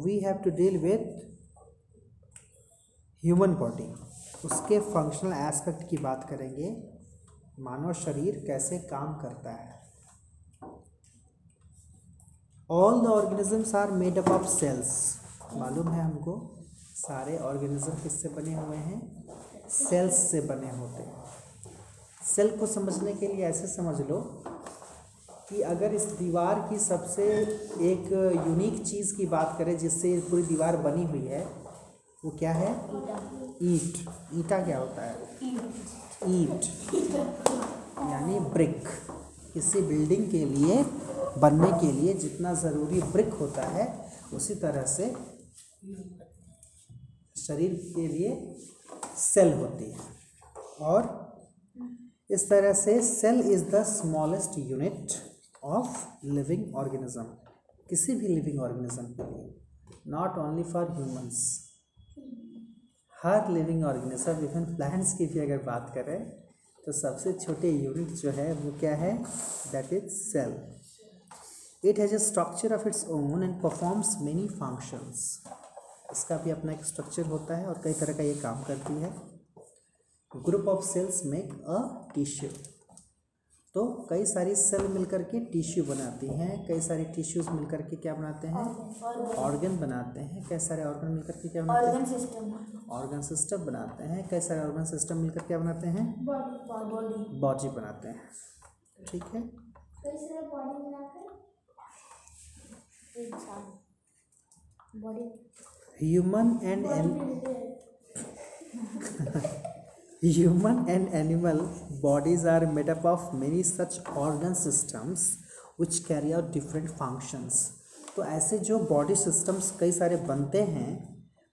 We have to deal with human body उसके functional aspect की बात करेंगे। मानव शरीर कैसे काम करता है। All the organisms are made up of cells मालूम है हमको? सारे ऑर्गेनिज्म किससे बने हुए हैं? सेल्स से बने होते हैं। सेल को समझने के लिए ऐसे समझ लो। कि अगर इस दीवार की सबसे एक यूनिक चीज़ की बात करें, जिससे पूरी दीवार बनी हुई है, वो क्या है? ईट। ईटा क्या होता है? ईट। यानी ब्रिक। किसी बिल्डिंग के लिए, बनने के लिए जितना ज़रूरी ब्रिक होता है, उसी तरह से शरीर के लिए सेल होती है। और इस तरह से cell is the smallest unit. Of living organism किसी भी लिविंग ऑर्गेनिज्म के लिए नॉट ओनली फॉर ह्यूमंस हर लिविंग ऑर्गेनिज्म इवन प्लांट्स की भी अगर बात करें तो सबसे छोटे यूनिट जो है, वो क्या है? That is cell it has a structure of its own and performs many functions इसका भी अपना एक स्ट्रक्चर होता है और कई तरह का ये काम करती है. Group of cells make a tissue तो कई सारी सेल मिलकर के टिश्यू बनाती हैं कई सारी टिश्यूज मिलकर के क्या बनाते हैं? ऑर्गन बनाते हैं। कई सारे ऑर्गन मिलकर के क्या बनाते ऑर्गन सिस्टम। हैं ऑर्गन सिस्टम बनाते हैं। कई सारे ऑर्गन सिस्टम मिलकर क्या बनाते हैं? बॉडी बॉडी बनाते हैं। ठीक है human and Human and animal bodies are made up of many such organ systems which carry out different functions. तो ऐसे जो बॉडी सिस्टम्स कई सारे बनते हैं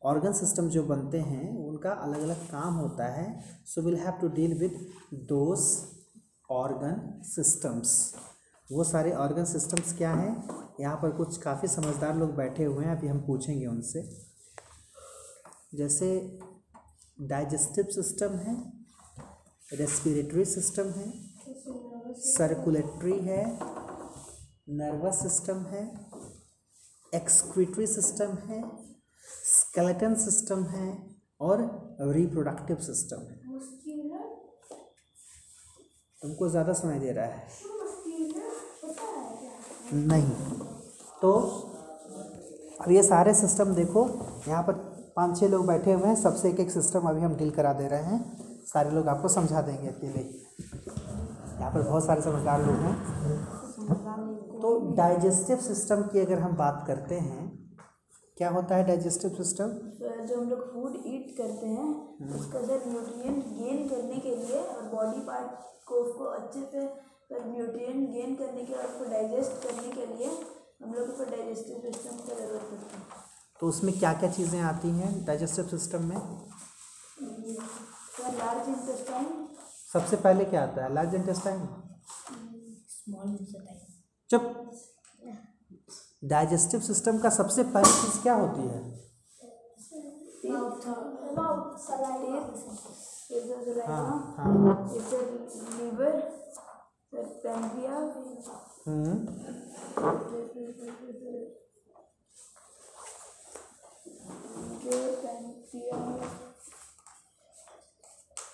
ऑर्गन सिस्टम जो बनते हैं, उनका अलग अलग काम होता है। So will have to deal with those organ systems वो सारे ऑर्गन सिस्टम्स क्या हैं? यहाँ पर कुछ काफ़ी समझदार लोग बैठे हुए हैं, अभी हम पूछेंगे उनसे। जैसे डाइजेस्टिव सिस्टम है, रेस्पिरेटरी सिस्टम है, सर्कुलेटरी है, नर्वस सिस्टम है, एक्सक्रीटरी सिस्टम है, स्केलेटन सिस्टम है और रिप्रोडक्टिव सिस्टम है। तुमको ज़्यादा सुनाई दे रहा है। नहीं तो अब ये सारे सिस्टम देखो, यहाँ पर पाँच छः लोग बैठे हुए हैं सबसे एक एक सिस्टम अभी हम डील करा दे रहे हैं। सारे लोग आपको समझा देंगे अकेले। यहाँ पर बहुत सारे समझदार लोग हैं। तो डाइजेस्टिव सिस्टम की अगर हम बात करते हैं क्या होता है डाइजेस्टिव सिस्टम जो हम लोग फ़ूड ईट करते हैं उसका सर न्यूट्रिएंट गेन करने के लिए और बॉडी पार्ट को उसको अच्छे से न्यूट्रिएंट गेन करने के बाद उसको डाइजेस्ट करने के लिए हम लोग को डाइजेस्टिव सिस्टम की ज़रूरत पड़ती है। तो उसमें क्या क्या चीज़ें आती हैं डाइजेस्टिव सिस्टम में? लार्ज इंटेस्टाइन सबसे पहले क्या आता है? लार्ज इंटेस्टाइन चुप। डाइजेस्टिव सिस्टम का सबसे पहली चीज़ क्या होती है? हाँ हाँ। लीवर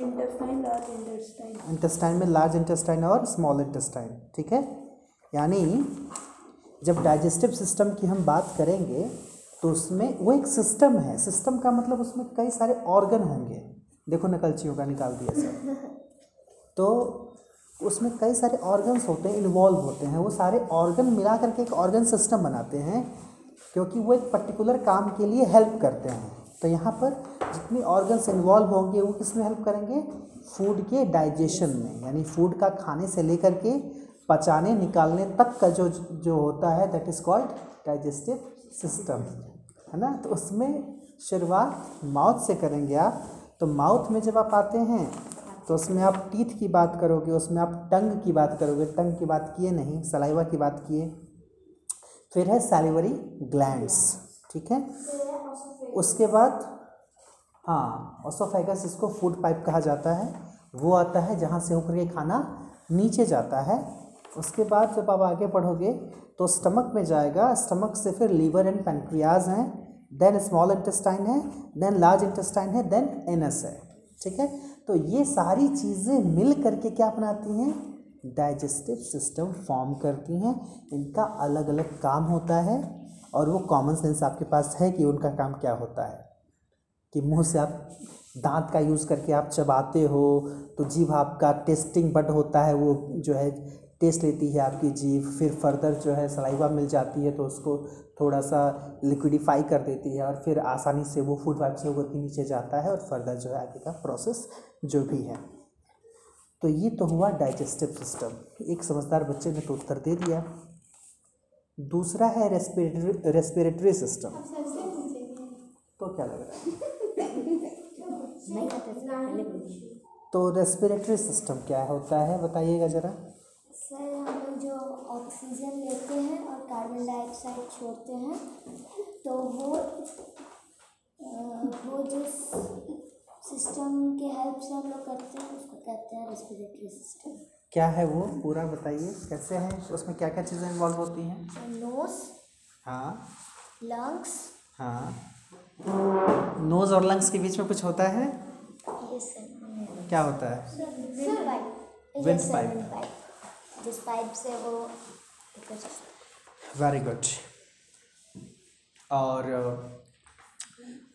इंटेस्टाइन इंटेस्टाइन में लार्ज इंटेस्टाइन और स्मॉल इंटेस्टाइन ठीक है? यानी जब डाइजेस्टिव सिस्टम की हम बात करेंगे तो उसमें वो एक सिस्टम है। सिस्टम का मतलब उसमें कई सारे ऑर्गन होंगे। देखो नकलचियों का निकाल दिया सर तो उसमें कई सारे ऑर्गन्स होते हैं इन्वॉल्व होते हैं। वो सारे ऑर्गन मिला करके एक ऑर्गन सिस्टम बनाते हैं क्योंकि वो एक पर्टिकुलर काम के लिए हेल्प करते हैं। तो यहाँ पर जितनी ऑर्गन्स इन्वॉल्व होंगे, वो किसमें हेल्प करेंगे? फ़ूड के डाइजेशन में, यानी फ़ूड का खाने से लेकर के पचाने, निकालने तक का जो जो होता है that is called digestive system है ना? तो उसमें शुरुआत माउथ से करेंगे आप। तो माउथ में जब आप आते हैं तो उसमें आप टीथ की बात करोगे, उसमें आप टंग की बात करोगे। टंग की बात किए नहीं, सलाइवा की बात किए। फिर है सैलिवरी ग्लैंड्स ठीक है? उसके बाद हाँ ओसोफेगस इसको फ़ूड पाइप कहा जाता है, वो आता है जहाँ से होकर के खाना नीचे जाता है। उसके बाद जब आप आगे बढ़ोगे तो स्टमक में जाएगा स्टमक से फिर लीवर एंड पेनक्रियाज हैं देन स्मॉल इंटेस्टाइन है देन लार्ज इंटेस्टाइन है देन एनस है, ठीक है? तो ये सारी चीज़ें मिल करके क्या बनाती हैं? डाइजेस्टिव सिस्टम फॉर्म करती हैं। इनका अलग अलग काम होता है और वो कॉमन सेंस आपके पास है कि उनका काम क्या होता है। कि मुँह से आप दांत का यूज़ करके आप चबाते हो तो जीभ आपका टेस्टिंग बड होता है, वो जो है टेस्ट लेती है आपकी जीभ, फिर फर्दर जो है सलाइवा मिल जाती है तो उसको थोड़ा सा लिक्विडिफाई कर देती है और फिर आसानी से वो फ़ूड वाइप से होकर के नीचे जाता है और फर्दर जो है आगे का प्रोसेस जो भी है। तो ये तो हुआ डाइजेस्टिव सिस्टम एक समझदार बच्चे ने तो उत्तर दे दिया। दूसरा है रेस्पिरेटरी रेस्पिरेटरी सिस्टम तो क्या लग रहा है? तो रेस्पिरेटरी सिस्टम क्या होता है बताइएगा ज़रा। सर हम लोग जो ऑक्सीजन लेते हैं और कार्बन डाइऑक्साइड छोड़ते हैं तो वो वो जो सिस्टम के हेल्प से हम लोग करते हैं उसको कहते हैं रेस्पिरेटरी सिस्टम क्या है वो? पूरा बताइए कैसे है? उसमें क्या क्या चीज़ें इन्वॉल्व होती हैं? नोज़ हाँ। लंग्स हाँ। नोज़ और लंग्स के बीच में कुछ होता है? ये सर क्या होता है? Wind pipe Yes. जिस पाइप से वो वेरी गुड और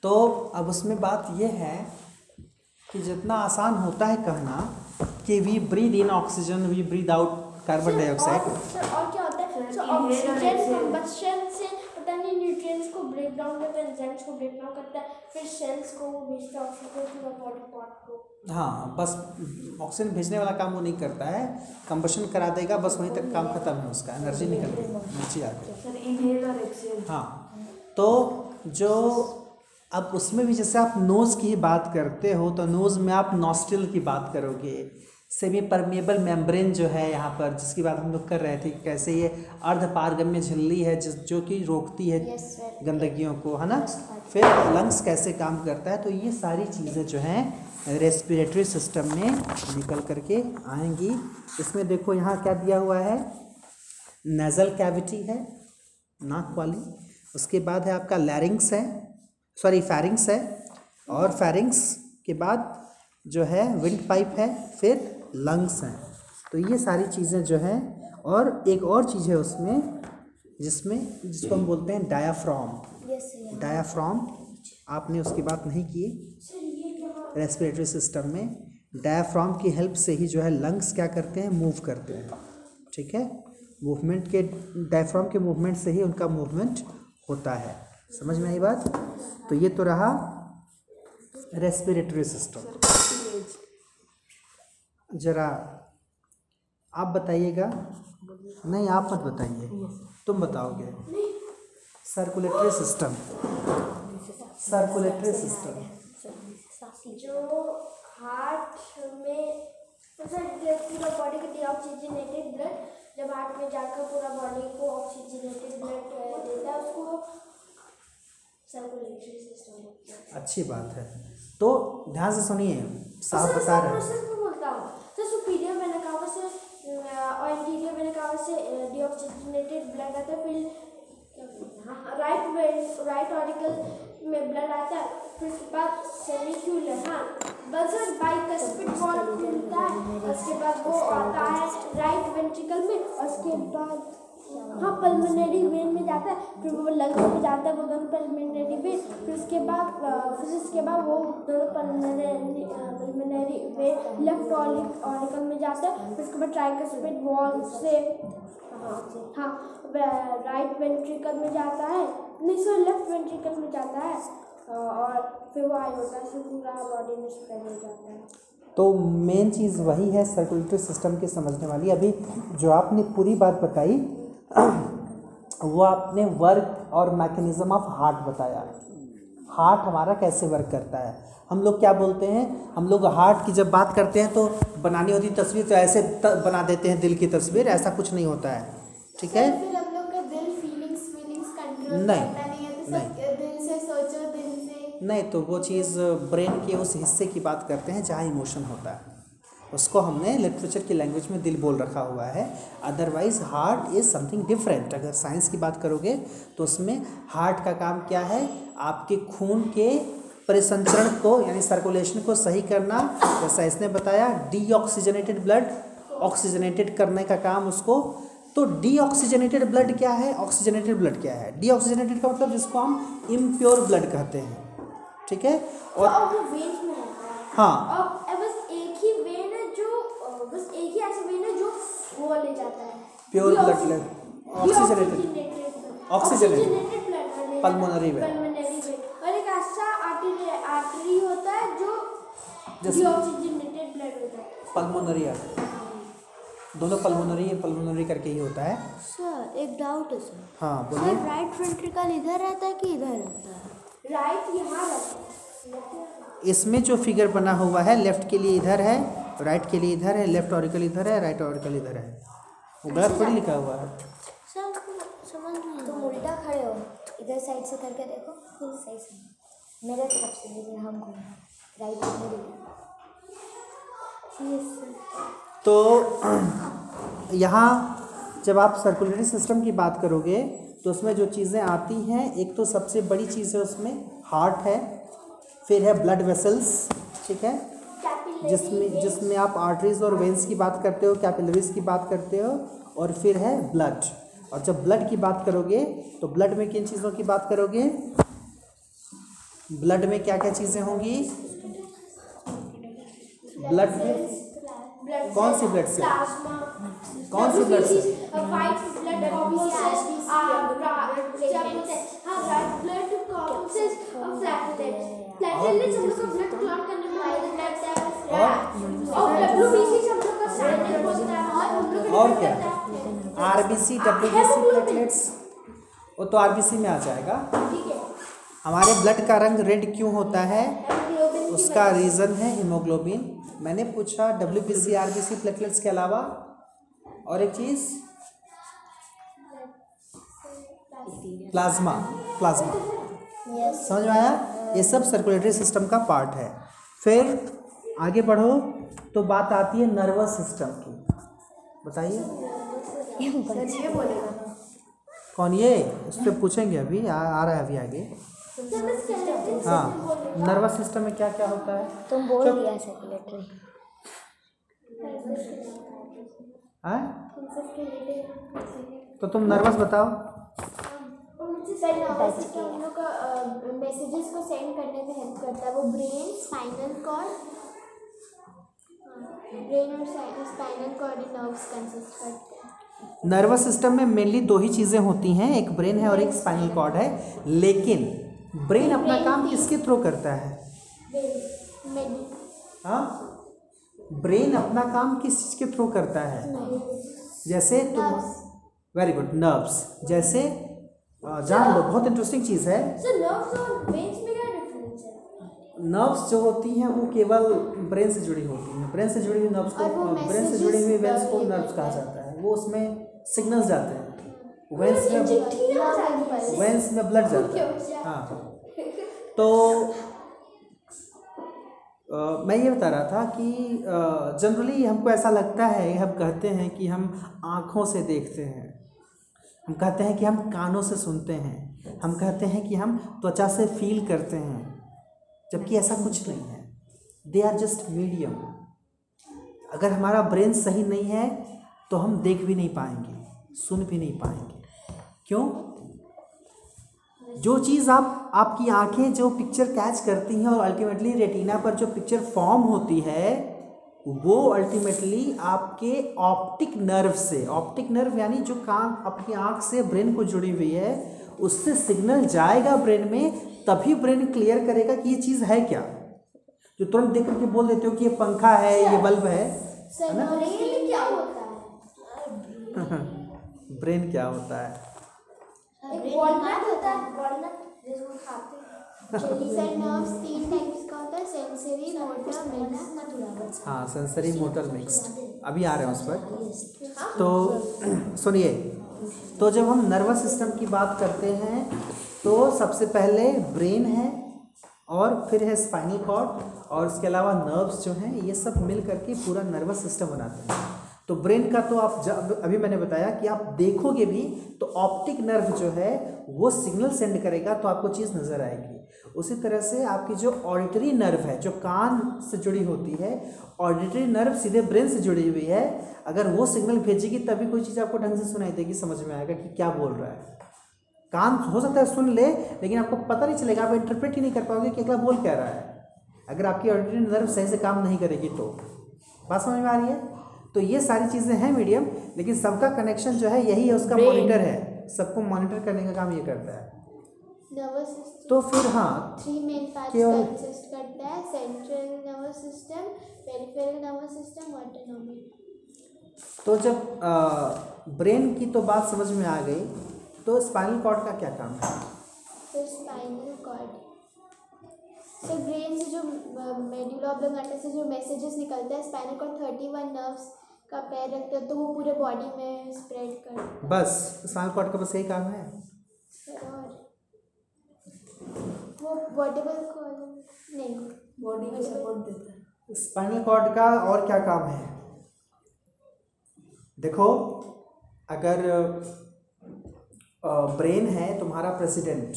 तो अब उसमें बात यह है कि जितना आसान होता है कहना कि we breathe in oxygen we breathe out carbon dioxide और और क्या होता है? सर ऑक्सीजन कंबशन से पता नहीं न्यूट्रिएंट्स को ब्रेक डाउन करता है एंजाइम्स को ब्रेक डाउन करता है फिर सेल्स को वो भेजता है ऑक्सीजन पूरा बॉडी पार्ट को। हाँ बस ऑक्सीजन भेजने वाला काम वो नहीं करता है कंबशन करा देगा बस वहीं तक काम खत्म है उसका एनर्जी निकल गई नीचे आ गई सर इनहेल और एक्सहेल हाँ तो जो अब उसमें भी जैसे आप नोज़ की बात करते हो तो नोज़ में आप नॉस्टिल की बात करोगे। सेमी परमेबल मेम्ब्रेन जो है यहाँ पर जिसकी बात हम लोग कर रहे थे कैसे ये अर्ध पारगम्य झिल्ली है जिस जो कि रोकती है Yes, गंदगियों को है ना? फिर लंग्स कैसे काम करता है तो ये सारी चीज़ें जो हैं रेस्पिरेटरी सिस्टम में निकल करके आएँगी। इसमें देखो यहाँ क्या दिया हुआ है? नेज़ल कैविटी है नाक वाली। उसके बाद है आपका लैरिंग्स है। सॉरी फैरिंग्स है। और फैरिंग्स के बाद जो है विंड पाइप है फिर लंग्स हैं। तो ये सारी चीज़ें जो हैं और एक और चीज़ है उसमें जिसमें जिसको हम बोलते हैं डायाफ्रॉम डायाफ्राम आपने उसकी बात नहीं की रेस्पिरेटरी सिस्टम में डायाफ्राम की हेल्प से ही जो है लंग्स क्या करते हैं मूव करते हैं। ठीक है? मूवमेंट के डायफ्रॉम के मूवमेंट से ही उनका मूवमेंट होता है। समझ में आई बात? तो ये तो रहा रेस्पिरेटरी सिस्टम ज़रा आप बताइएगा। नहीं, आप मत बताइए। तुम बताओगे। सर्कुलेटरी सिस्टम सर्कुलेटरी सिस्टम जो हार्ट में पूरा बॉडी का डीऑक्सीजनेटेड ब्लड जब हार्ट में जाकर पूरा बॉडी को ऑक्सीजनेटेड ब्लड देता है, उसको सर्कुलेटरी सिस्टम बोलते हैं अच्छी बात है। तो ध्यान से सुनिए साहब बता रहे हैं। प्रोसेस में बोलता हूँ। सर सुपीरियर मैंने कहा से और इंटीरियर मैंने कहा से डीऑक्सीजनेटेड ब्लड आता है फिर राइट राइट ऑरिकल में ब्लड आता है फिर उसके बाद सेमिक्यूलर हाँ। बजर बाइकस्पिड वॉल खुलता है उसके बाद वो आता है राइट वेंट्रिकल में उसके बाद हाँ पल्मोनरी वेन में जाता है, फिर वो लंग्स में जाता है, वो दोनों पल्मोनरी वेन फिर उसके बाद फिर उसके बाद वो दोनों pulmonary pulmonary vein left auricle में जाता है, फिर उसके बाद ट्राइकस्पिड वॉल से हाँ राइट वेंट्रिकल में जाता है, नहीं सर लेफ़्ट वेंट्रिकल में जाता है और फिर वो आई होता है फिर पूरा बॉडी में स्प्रेड हो जाता है। तो मेन चीज़ वही है सर्कुलेटरी सिस्टम की समझने वाली। अभी जो आपने पूरी बात बताई वो आपने वर्क और मैकेनिज्म ऑफ़ हार्ट बताया। हार्ट हमारा कैसे वर्क करता है? हम लोग क्या बोलते हैं? हम लोग हार्ट की जब बात करते हैं तो बनानी होती तस्वीर तो ऐसे त, बना देते हैं दिल की तस्वीर ऐसा कुछ नहीं होता है। ठीक है? फिर हम लोग का दिल फीलिंग्स फीलिंग्स कंट्रोल नहीं, करता नहीं है। तो सब दिल से सोचो दिल से। नहीं तो वो चीज़ ब्रेन के उस हिस्से की बात करते हैं जहाँ इमोशन होता है। उसको हमने लिटरेचर की लैंग्वेज में दिल बोल रखा हुआ है। Otherwise heart is something different अगर साइंस की बात करोगे तो उसमें हार्ट का काम क्या है? आपके खून के परिसंचरण को यानी सर्कुलेशन को सही करना। जैसा इसने बताया डीऑक्सीजनेटेड ब्लड ऑक्सीजनेटेड करने का काम उसको। तो डीऑक्सीजनेटेड ब्लड क्या है? ऑक्सीजनेटेड ब्लड क्या है? डीऑक्सीजनेटेड का मतलब जिसको हम इम्प्योर ब्लड कहते हैं। ठीक है? और रहता है। Blood. Oxygenated. Oxygenated blood ले जाता है। Pulmonary vein. Pulmonary vein। और एक ऐसा आर्टरी आर्टरी होता है जो जैसे- deoxygenated blood होता है पल्मोनरी आर्टरी दोनों पल्मोनरी पल्मोनरी करके ही होता है सर एक डाउट है सर हाँ सर बोलिए राइट वेंट्रिकल इधर रहता है कि इधर रहता है राइट यहाँ रहता है इसमें जो फिगर बना हुआ है लेफ़्ट के लिए इधर है राइट के लिए इधर है लेफ़्ट ऑरिकल इधर है राइट ऑरिकल इधर है। वो गलत थोड़ी लिखा हुआ है। सर समझ नहीं तुम उल्टा खड़े हो। इधर साइड से करके देखो सही से मेरे तरफ़ से लेकिन हम घूम राइट मेरी तो यहाँ जब आप सर्कुलेटरी सिस्टम की बात करोगे तो उसमें जो चीज़ें आती हैं एक तो सबसे बड़ी चीज़ है उसमें हार्ट है। फिर है ब्लड वेसल्स ठीक है? जिसमें जिसमें आप आर्टरीज और वेंस की बात करते हो कैपिलरीज की बात करते हो और फिर है ब्लड और जब ब्लड की बात करोगे तो ब्लड में किन चीज़ों की बात करोगे? ब्लड में क्या क्या चीज़ें होंगी? ब्लड में कौन सी ब्लड? प्लाज्मा कौन सी ब्लड कॉम्प्लेक्स depend क्या? है। R B C W B C platelets वो तो आर बी सी में आ जाएगा। हमारे ब्लड का रंग रेड क्यों होता है? उसका रीज़न है हीमोग्लोबिन मैंने पूछा W B C R B C platelets के अलावा। और एक चीज़? प्लाज्मा प्लाज्मा समझ में आया? ये सब सर्कुलेटरी सिस्टम का पार्ट है। फिर आगे बढ़ो तो बात आती है नर्वस सिस्टम की। बताइए। कौन ये? उस पर पूछेंगे अभी आ, आ रहा है अभी आगे। हाँ नर्वस सिस्टम में क्या क्या होता है? तुम बोल दिया सर्कुलेटरी हाँ? तो तुम नर्वस बताओ। सर नर्वस सिस्टम हम लोग का मैसेजेस को सेंड करने में हेल्प करता है। वो ब्रेन स्पाइनल कॉर्ड ब्रेन और स्पाइनल कॉर्ड नर्व्स कंसिस्ट करते हैं नर्वस सिस्टम में मेनली दो ही चीज़ें होती हैं, एक ब्रेन है और एक स्पाइनल कॉर्ड है। लेकिन ब्रेन अपना काम किसके थ्रू करता है? हाँ? ब्रेन अपना काम किस चीज़ के थ्रू करता है? जैसे तुम वेरी गुड नर्व्स जैसे जान लो, बहुत इंटरेस्टिंग चीज़ है। नर्व्स जो होती हैं वो केवल ब्रेन से जुड़ी होती हैं। ब्रेन से जुड़ी हुई नर्व्स को ब्रेन से जुड़ी हुई वेन्स को नर्व्स कहा जाता है। वो उसमें सिग्नल्स जाते हैं। वेन्स में आ वेन्स में ब्लड जाता है। हाँ? तो अ, मैं ये बता रहा था कि जनरली हमको ऐसा लगता है हम कहते हैं कि हम आँखों से देखते हैं। हम कहते हैं कि हम कानों से सुनते हैं। हम कहते हैं कि हम त्वचा से फील करते हैं। जबकि ऐसा कुछ नहीं है। दे आर जस्ट मीडियम अगर हमारा ब्रेन सही नहीं है तो हम देख भी नहीं पाएँगे, सुन भी नहीं पाएँगे। क्यों? जो चीज़ आप, आपकी आँखें जो पिक्चर कैच करती हैं और अल्टीमेटली रेटिना पर जो पिक्चर फॉर्म होती है, वो अल्टीमेटली आपके ऑप्टिक नर्व से ऑप्टिक नर्व यानी जो कान आपकी आँख से ब्रेन को जुड़ी हुई है उससे सिग्नल जाएगा ब्रेन में तभी ब्रेन क्लियर करेगा कि ये चीज़ है क्या। जो तुरंत देख करके बोल देते हो कि ये पंखा है ये बल्ब है ब्रेन क्या होता है? ब्रेन क्या होता है? एक वॉलनट होता है। वॉलनट जिसको खाते सेंसरी मोटर मिक्स हाँ सेंसरी मोटर मिक्स्ड अभी आ रहे हैं उस पर। तो सुनिए। तो जब हम नर्वस सिस्टम की बात करते हैं तो सबसे पहले ब्रेन है और फिर है स्पाइनल कॉर्ड और उसके अलावा नर्व्स जो हैं, ये सब मिल करके पूरा नर्वस सिस्टम बनाते हैं। तो ब्रेन का तो आप जब, अभी मैंने बताया कि आप देखोगे भी तो ऑप्टिक नर्व जो है, वो सिग्नल सेंड करेगा तो आपको चीज़ नज़र आएगी। उसी तरह से आपकी जो ऑडिटरी नर्व है, जो कान से जुड़ी होती है, ऑडिटरी नर्व सीधे ब्रेन से जुड़ी हुई है, अगर वो सिग्नल भेजेगी, तभी कोई चीज़ आपको ढंग से सुनाई देगी, समझ में आएगा कि क्या बोल रहा है। कान हो सकता है सुन ले, लेकिन आपको पता नहीं चलेगा, आप इंटरप्रेट ही नहीं कर पाओगे कि अगला बोल क्या रहा है। अगर आपकी ऑडिटरी नर्व सही से काम नहीं करेगी तो। बात समझ में आ रही है? तो ये सारी चीज़ें हैं मीडियम लेकिन सबका कनेक्शन जो है यही है उसका मॉनिटर है। सबको मॉनिटर करने का काम ये करता है। तो फिर हाँ थ्री मेन पार्ट्स कंसिस्ट करता है central nervous system peripheral nervous system autonomy तो जब ब्रेन की तो बात समझ में आ गई तो स्पाइनल कॉर्ड का क्या काम है? फिर स्पाइनल कॉर्ड सो ब्रेन से जो मेड्यूला ऑब्लिंगेटा से जो मैसेजेस निकलते हैं spinal cord thirty one nerves का पैर रखते हैं तो वो पूरे बॉडी में स्प्रेड कर बस स्पाइनल कॉर्ड का बस यही काम है। और वो वर्टेबल कॉलम नहीं। बॉडी को सपोर्ट देता है। स्पाइनल कॉर्ड का और क्या काम है? देखो अगर ब्रेन है तुम्हारा प्रेसिडेंट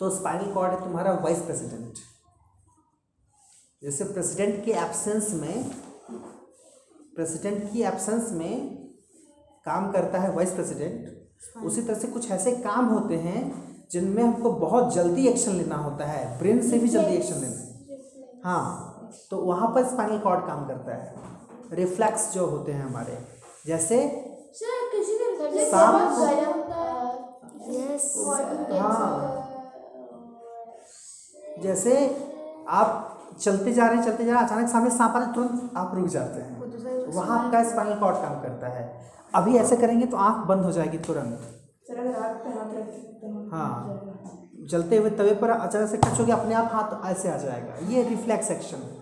तो स्पाइनल कॉर्ड है तुम्हारा वाइस प्रेसिडेंट। जैसे प्रेसिडेंट के एब्सेंस में प्रेसिडेंट की एब्सेंस में काम करता है वाइस प्रेसिडेंट उसी तरह से कुछ ऐसे काम होते हैं जिनमें हमको बहुत जल्दी एक्शन लेना होता है। ब्रेन से भी जल्दी एक्शन लेना है। हाँ तो वहाँ पर स्पाइनल कॉर्ड काम करता है। रिफ्लेक्स जो होते हैं हमारे जैसे सर किसी दिन सांप हाँ। जैसे आप चलते जा रहे हैं चलते जा रहे हैं अचानक सामने सांप आने तुरंत आप रुक जाते हैं। वहाँ आपका स्पाइनल कॉर्ड काम करता है। अभी ऐसे करेंगे तो आँख बंद हो जाएगी तुरंत। सर अगर हाथ पे हाथ रख सकते हैं। जलते हुए तवे पर अचानक से टच हो गया अपने आप हाथ ऐसे आ जाएगा। ये रिफ्लेक्स एक्शन है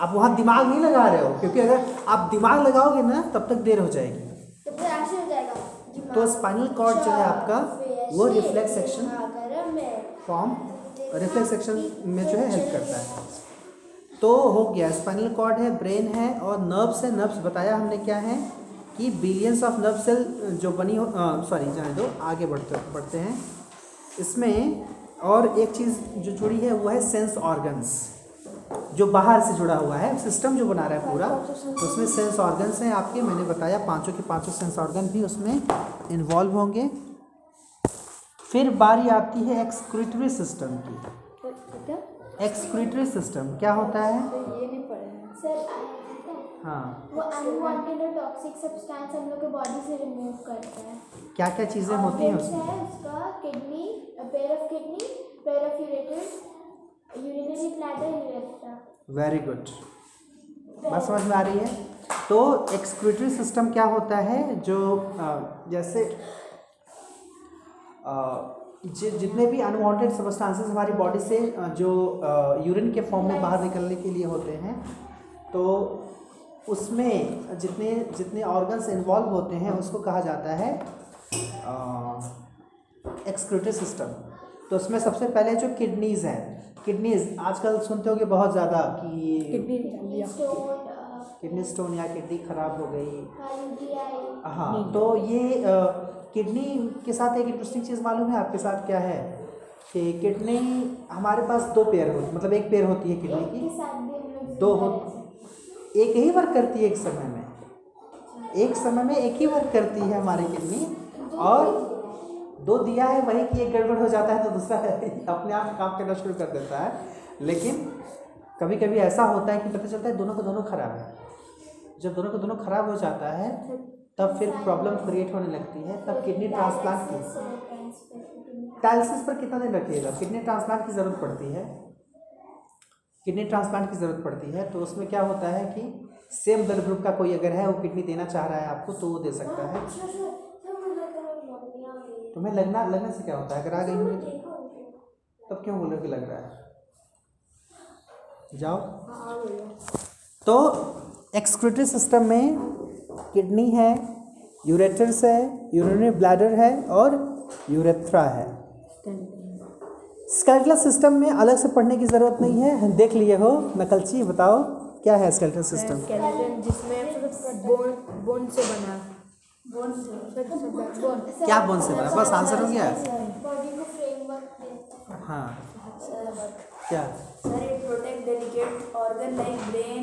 आप वहाँ दिमाग नहीं लगा रहे हो क्योंकि अगर आप दिमाग लगाओगे ना तब तक देर हो जाएगी। तो तो स्पाइनल कॉर्ड जो है आपका वो reflex action form reflex action में। जो है हेल्प करता है। तो हो गया। स्पाइनल कॉर्ड है, ब्रेन है और नर्व्स है। नर्व्स बताया हमने क्या है कि बिलियंस ऑफ़ नर्व सेल जो बनी हो सॉरी जाने दो, आगे बढ़ते बढ़ते हैं। इसमें और एक चीज़ जो जुड़ी है, वो है सेंस ऑर्गन्स जो बाहर से जुड़ा हुआ है। सिस्टम जो बना रहा है पूरा तो उसमें सेंस ऑर्गन्स हैं। आपके, मैंने बताया, पाँचों के पाँचों सेंस ऑर्गन भी उसमें इन्वॉल्व होंगे। फिर बारी आती है एक्सक्रिटरी सिस्टम की। एक्सक्रीटरी सिस्टम क्या होता है? ये नहीं पढ़े हैं। सर आया पता है। हाँ वो अनवांटेड और टॉक्सिक सब्सटेंस हम लोग के बॉडी से रिमूव करता है। क्या क्या चीज़ें होती हैं उसमें? है उसका kidney pair of kidney pair of ureter urinary bladder urethra very good बात समझ में आ रही है? तो एक्सक्रीटरी सिस्टम क्या होता है? जो जैसे अ, जि, जितने भी अनवांटेड सब्सटेंसेस हमारी बॉडी से जो यूरिन के फॉर्म में बाहर निकलने के लिए होते हैं तो उसमें जितने जितने ऑर्गन्स इन्वॉल्व होते हैं उसको कहा जाता है एक्सक्रीटरी सिस्टम तो उसमें सबसे पहले जो किडनीज हैं किडनीज आजकल सुनते होगे बहुत ज़्यादा कि किडनी स्टोन या किडनी खराब हो गई। हाँ तो ये अ, किडनी के साथ एक इंटरेस्टिंग चीज़ मालूम है आपके साथ क्या है? कि किडनी हमारे पास दो पेयर होती मतलब एक पेयर होती है किडनी की। दो हो एक ही वर्क करती है एक समय में। एक समय में एक ही वर्क करती है हमारी किडनी और दो दिया है वही कि एक गड़बड़ हो जाता है तो दूसरा अपने आप काम करना शुरू कर देता है। लेकिन कभी कभी ऐसा होता है कि पता चलता है दोनों को दोनों खराब है। जब दोनों को दोनों खराब हो जाता है तब फिर प्रॉब्लम क्रिएट होने लगती है, तब किडनी ट्रांसप्लांट की। डायलिसिस पर कितना दिन रखिएगा? किडनी ट्रांसप्लांट की ज़रूरत पड़ती है। किडनी ट्रांसप्लांट की ज़रूरत पड़ती है तो उसमें क्या होता है कि सेम ब्लड ग्रुप का कोई अगर है, वो किडनी देना चाह रहा है आपको तो वो दे सकता है। तुम्हें लगना, लगने से क्या होता है? अगर आ गई होगी तो। तब क्यों बोल रहे कि लग रहा है? जाओ। तो एक्सक्रीटरी सिस्टम में किडनी है यूरेटर्स है यूरिनरी ब्लैडर है और यूरेथ्रा है। स्केलेटल सिस्टम में अलग से पढ़ने की ज़रूरत नहीं है। देख लिए हो। नकलची बताओ क्या है स्केलेटल सिस्टम? जिसमें बोन बोन से बना। बोन से क्या बोन से बना? बस आंसर हो गया? बॉडी को फ्रेमवर्क देता है। हाँ क्या? Sir it protect delicate organ like brain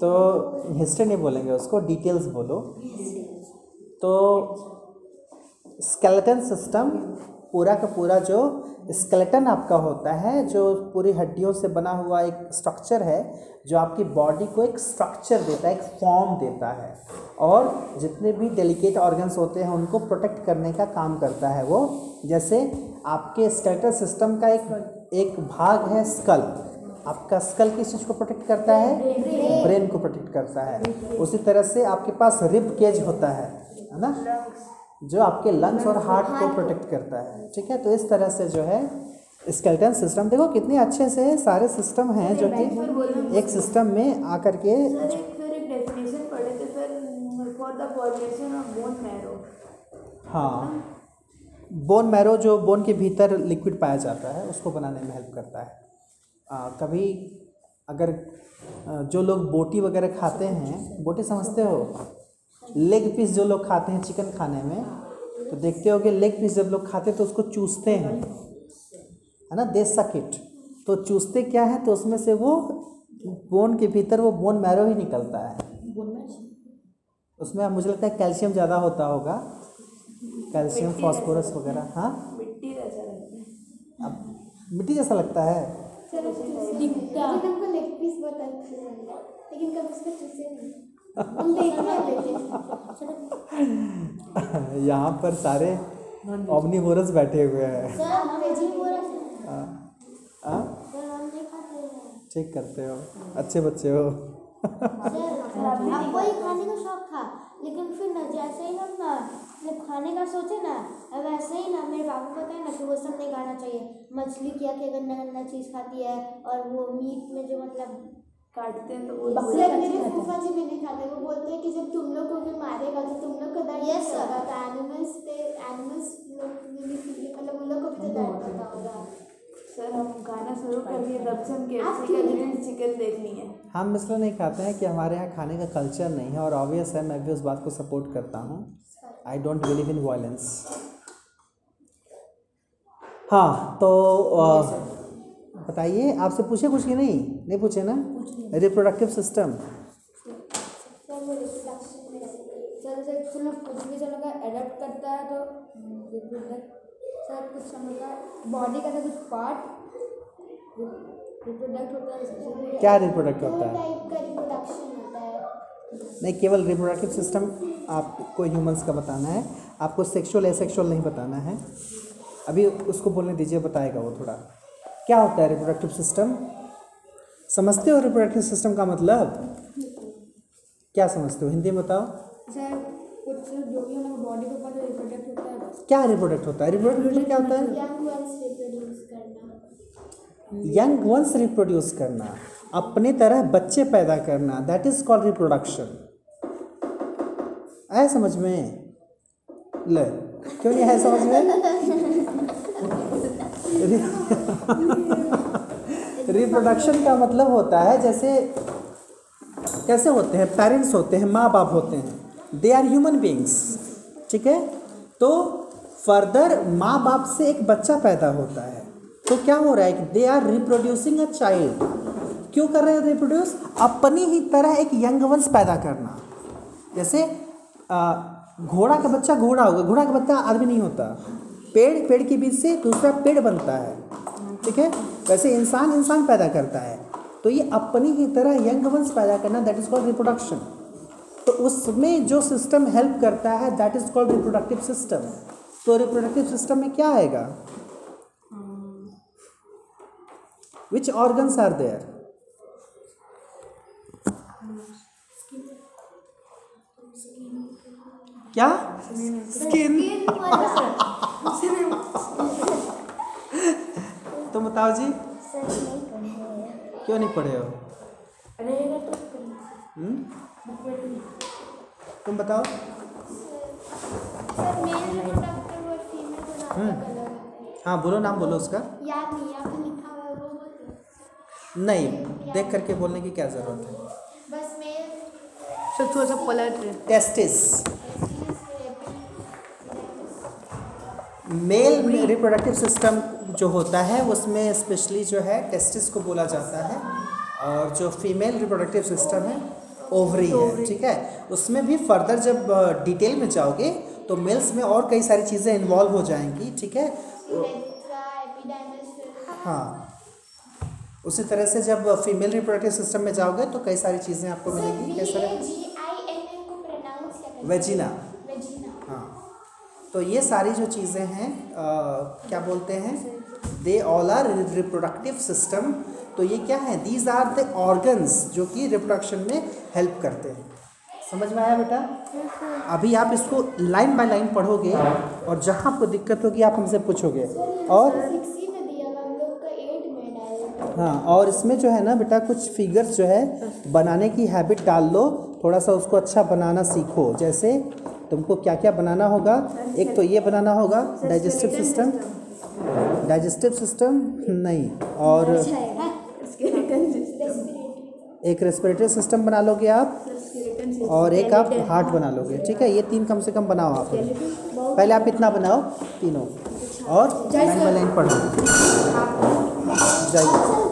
तो हिस्ट्री नहीं बोलेंगे, उसको डिटेल्स बोलो। तो स्केलेटन सिस्टम पूरा का पूरा जो स्केलेटन आपका होता है, जो पूरी हड्डियों से बना हुआ एक स्ट्रक्चर है, जो आपकी बॉडी को एक स्ट्रक्चर देता है, एक फॉर्म देता है। और जितने भी डेलिकेट ऑर्गन्स होते हैं, उनको प्रोटेक्ट करने का काम करता है वो। जैसे आपके स्केलेटन सिस्टम का एक एक भाग है स्कल आपका स्कल किस चीज़ को प्रोटेक्ट करता है? ब्रेन को प्रोटेक्ट करता है। उसी तरह से आपके पास रिब केज होता है है ना? जो आपके लंग्स और हार्ट को प्रोटेक्ट करता है ठीक है? तो इस तरह से जो है स्केलेटन सिस्टम देखो कितने अच्छे से सारे सिस्टम हैं जो कि एक सिस्टम में आकर के हाँ। बोन मैरो जो बोन के भीतर लिक्विड पाया जाता है उसको बनाने में हेल्प करता है। कभी अगर जो लोग बोटी वगैरह खाते हैं बोटी समझते हो? लेग पीस जो लोग खाते हैं चिकन खाने में तो देखते हो कि लेग पीस जब लोग खाते हैं तो उसको चूसते हैं है ना? दे सकिट तो चूसते क्या है? तो उसमें से वो बोन के भीतर वो बोन मैरो ही निकलता है। उसमें मुझे लगता है कैल्शियम ज़्यादा होता होगा। कैल्शियम फॉस्फोरस वगैरह हाँ? मिट्टी जैसा लगता है। अब मिट्टी जैसा लगता है। लेकिन हमको लेग पीस बहुत अच्छा लगता है लेकिन कभी उसको चूसे नहीं। हम देखने लेते यहाँ पर सारे ऑमनीवोरस बैठे हुए हैं। सर हम वेजिटेबल हाँ। हाँ? हैं। ठीक करते हो। अच्छे बच्चे हो। सर आपको ही खाने का शौक था लेकिन फिर ना जैसे ही हम ना खाने का सोचे ना वैसे ही ना मेरे बाबू को है ना कि वो सब नहीं खाना चाहिए। मछली क्या क्या गंदा गंदा चीज़ खाती है और वो मीट में जो मतलब काटते हैं तो वो मेरे फूफा जी भी नहीं खाते वो बोलते हैं कि जब तुम लोग को भी मारेगा तो तुम लोग को दर्द Yes, होगा तो एनिमल्स पे एनिमल्स लोग भी नहीं feel- मतलब उन लोग को भी तो दर्द पता होगा सर हम खाना शुरू कर दिए तब से हम केएफसी का ग्रिल्ड चिकन है। हम इसलिए नहीं खाते हैं कि हमारे यहाँ खाने का कल्चर नहीं है और ऑब्वियस है मैं भी उस बात को सपोर्ट करता हूँ। I don't believe in violence हाँ तो बताइए आपसे पूछे कुछ कि नहीं? नहीं पूछे ना? रिप्रोडक्टिव सिस्टम कुछ भी करता है तो सर कुछ समय का बॉडी का तो कुछ पार्ट रिप्रोडक्ट होता है क्या रिप्रोडक्ट होता है? टाइप का रिप्रोडक्शन होता है। नहीं केवल रिप्रोडक्टिव सिस्टम आपको ह्यूमंस का बताना है। आपको सेक्सुअल एसेक्सुअल नहीं बताना है। अभी उसको बोलने दीजिए बताएगा वो थोड़ा। क्या होता है रिप्रोडक्टिव सिस्टम समझते हो रिप्रोडक्टिव सिस्टम का मतलब? क्या समझते हो? हिंदी में बताओ। सर कुछ जो भी उन्हें बॉडी के ऊपर रिप्रोडक्ट होता है क्या रिप्रोडक्ट होता है? रिप्रोडक्ट क्या होता है? यंग वंस करना। यंग वंस रिप्रोड्यूस करना। अपने तरह बच्चे पैदा करना। दैट इज़ कॉल्ड रिप्रोडक्शन आया समझ में? ले क्यों नहीं आया समझ में? रिप्रोडक्शन का मतलब होता है जैसे कैसे होते हैं? पेरेंट्स होते हैं माँ बाप होते हैं। दे आर ह्यूमन बींग्स ठीक है? तो फर्दर माँ बाप से एक बच्चा पैदा होता है। तो क्या हो रहा है कि they are reproducing a child क्यों कर रहे हैं रिप्रोड्यूस अपनी ही तरह एक यंग वंश पैदा करना। जैसे घोड़ा का बच्चा घोड़ा होगा। घोड़ा का बच्चा आदमी नहीं होता। पेड़ पेड़ के बीच से दूसरा पेड़ बनता है। ठीक है? वैसे इंसान इंसान पैदा करता है। तो ये अपनी ही तरह यंग वंश पैदा करना दैट इज़ कॉल्ड रिप्रोडक्शन तो उसमें जो सिस्टम हेल्प करता है that is called reproductive system तो रिप्रोडक्टिव सिस्टम में क्या आएगा? विच ऑर्गन्स आर देयर क्या? स्किन तुम बताओ जी। नहीं क्यों नहीं पढ़े हो? तो? तुम बताओ। होते हैं हाँ। बोलो नाम बोलो उसका। याद नहीं पे लिखा हुआ वो नहीं देख करके बोलने की क्या ज़रूरत है? बस मेल सर थोड़ा सा पलट टेस्टिस मेल रिप्रोडक्टिव सिस्टम जो होता है उसमें स्पेशली जो है टेस्टिस को बोला जाता है। और जो फीमेल रिप्रोडक्टिव सिस्टम है ओवरी है ठीक है? उसमें भी फर्दर जब डिटेल में जाओगे तो मेल्स में और कई सारी चीज़ें इन्वॉल्व हो जाएँगी ठीक है? हाँ। उसी तरह से जब फीमेल रिप्रोडक्टिव सिस्टम में जाओगे तो कई सारी चीज़ें आपको मिलेंगी कई सारे वेजिना तो ये सारी जो चीज़ें हैं अ, क्या बोलते हैं? They all are reproductive system तो ये क्या है? दीज आर द ऑर्गन्स जो कि रिप्रोडक्शन में हेल्प करते हैं। समझ में आया बेटा? अभी आप इसको लाइन बाय लाइन पढ़ोगे और जहाँ आपको दिक्कत होगी आप हमसे पूछोगे। और हाँ और इसमें जो है ना बेटा कुछ फिगर्स जो है बनाने की हैबिट डाल लो। थोड़ा सा उसको अच्छा बनाना सीखो। जैसे तुमको क्या क्या बनाना होगा? एक तो ये बनाना होगा डाइजेस्टिव सिस्टम डाइजेस्टिव सिस्टम नहीं। और एक रेस्पिरेटरी सिस्टम बना लोगे आप और एक आप हार्ट बना लोगे ठीक है? ये तीन कम से कम बनाओ आप। पहले आप इतना बनाओ तीनों। और लाइन बाय लाइन पढ़ो। जाइए।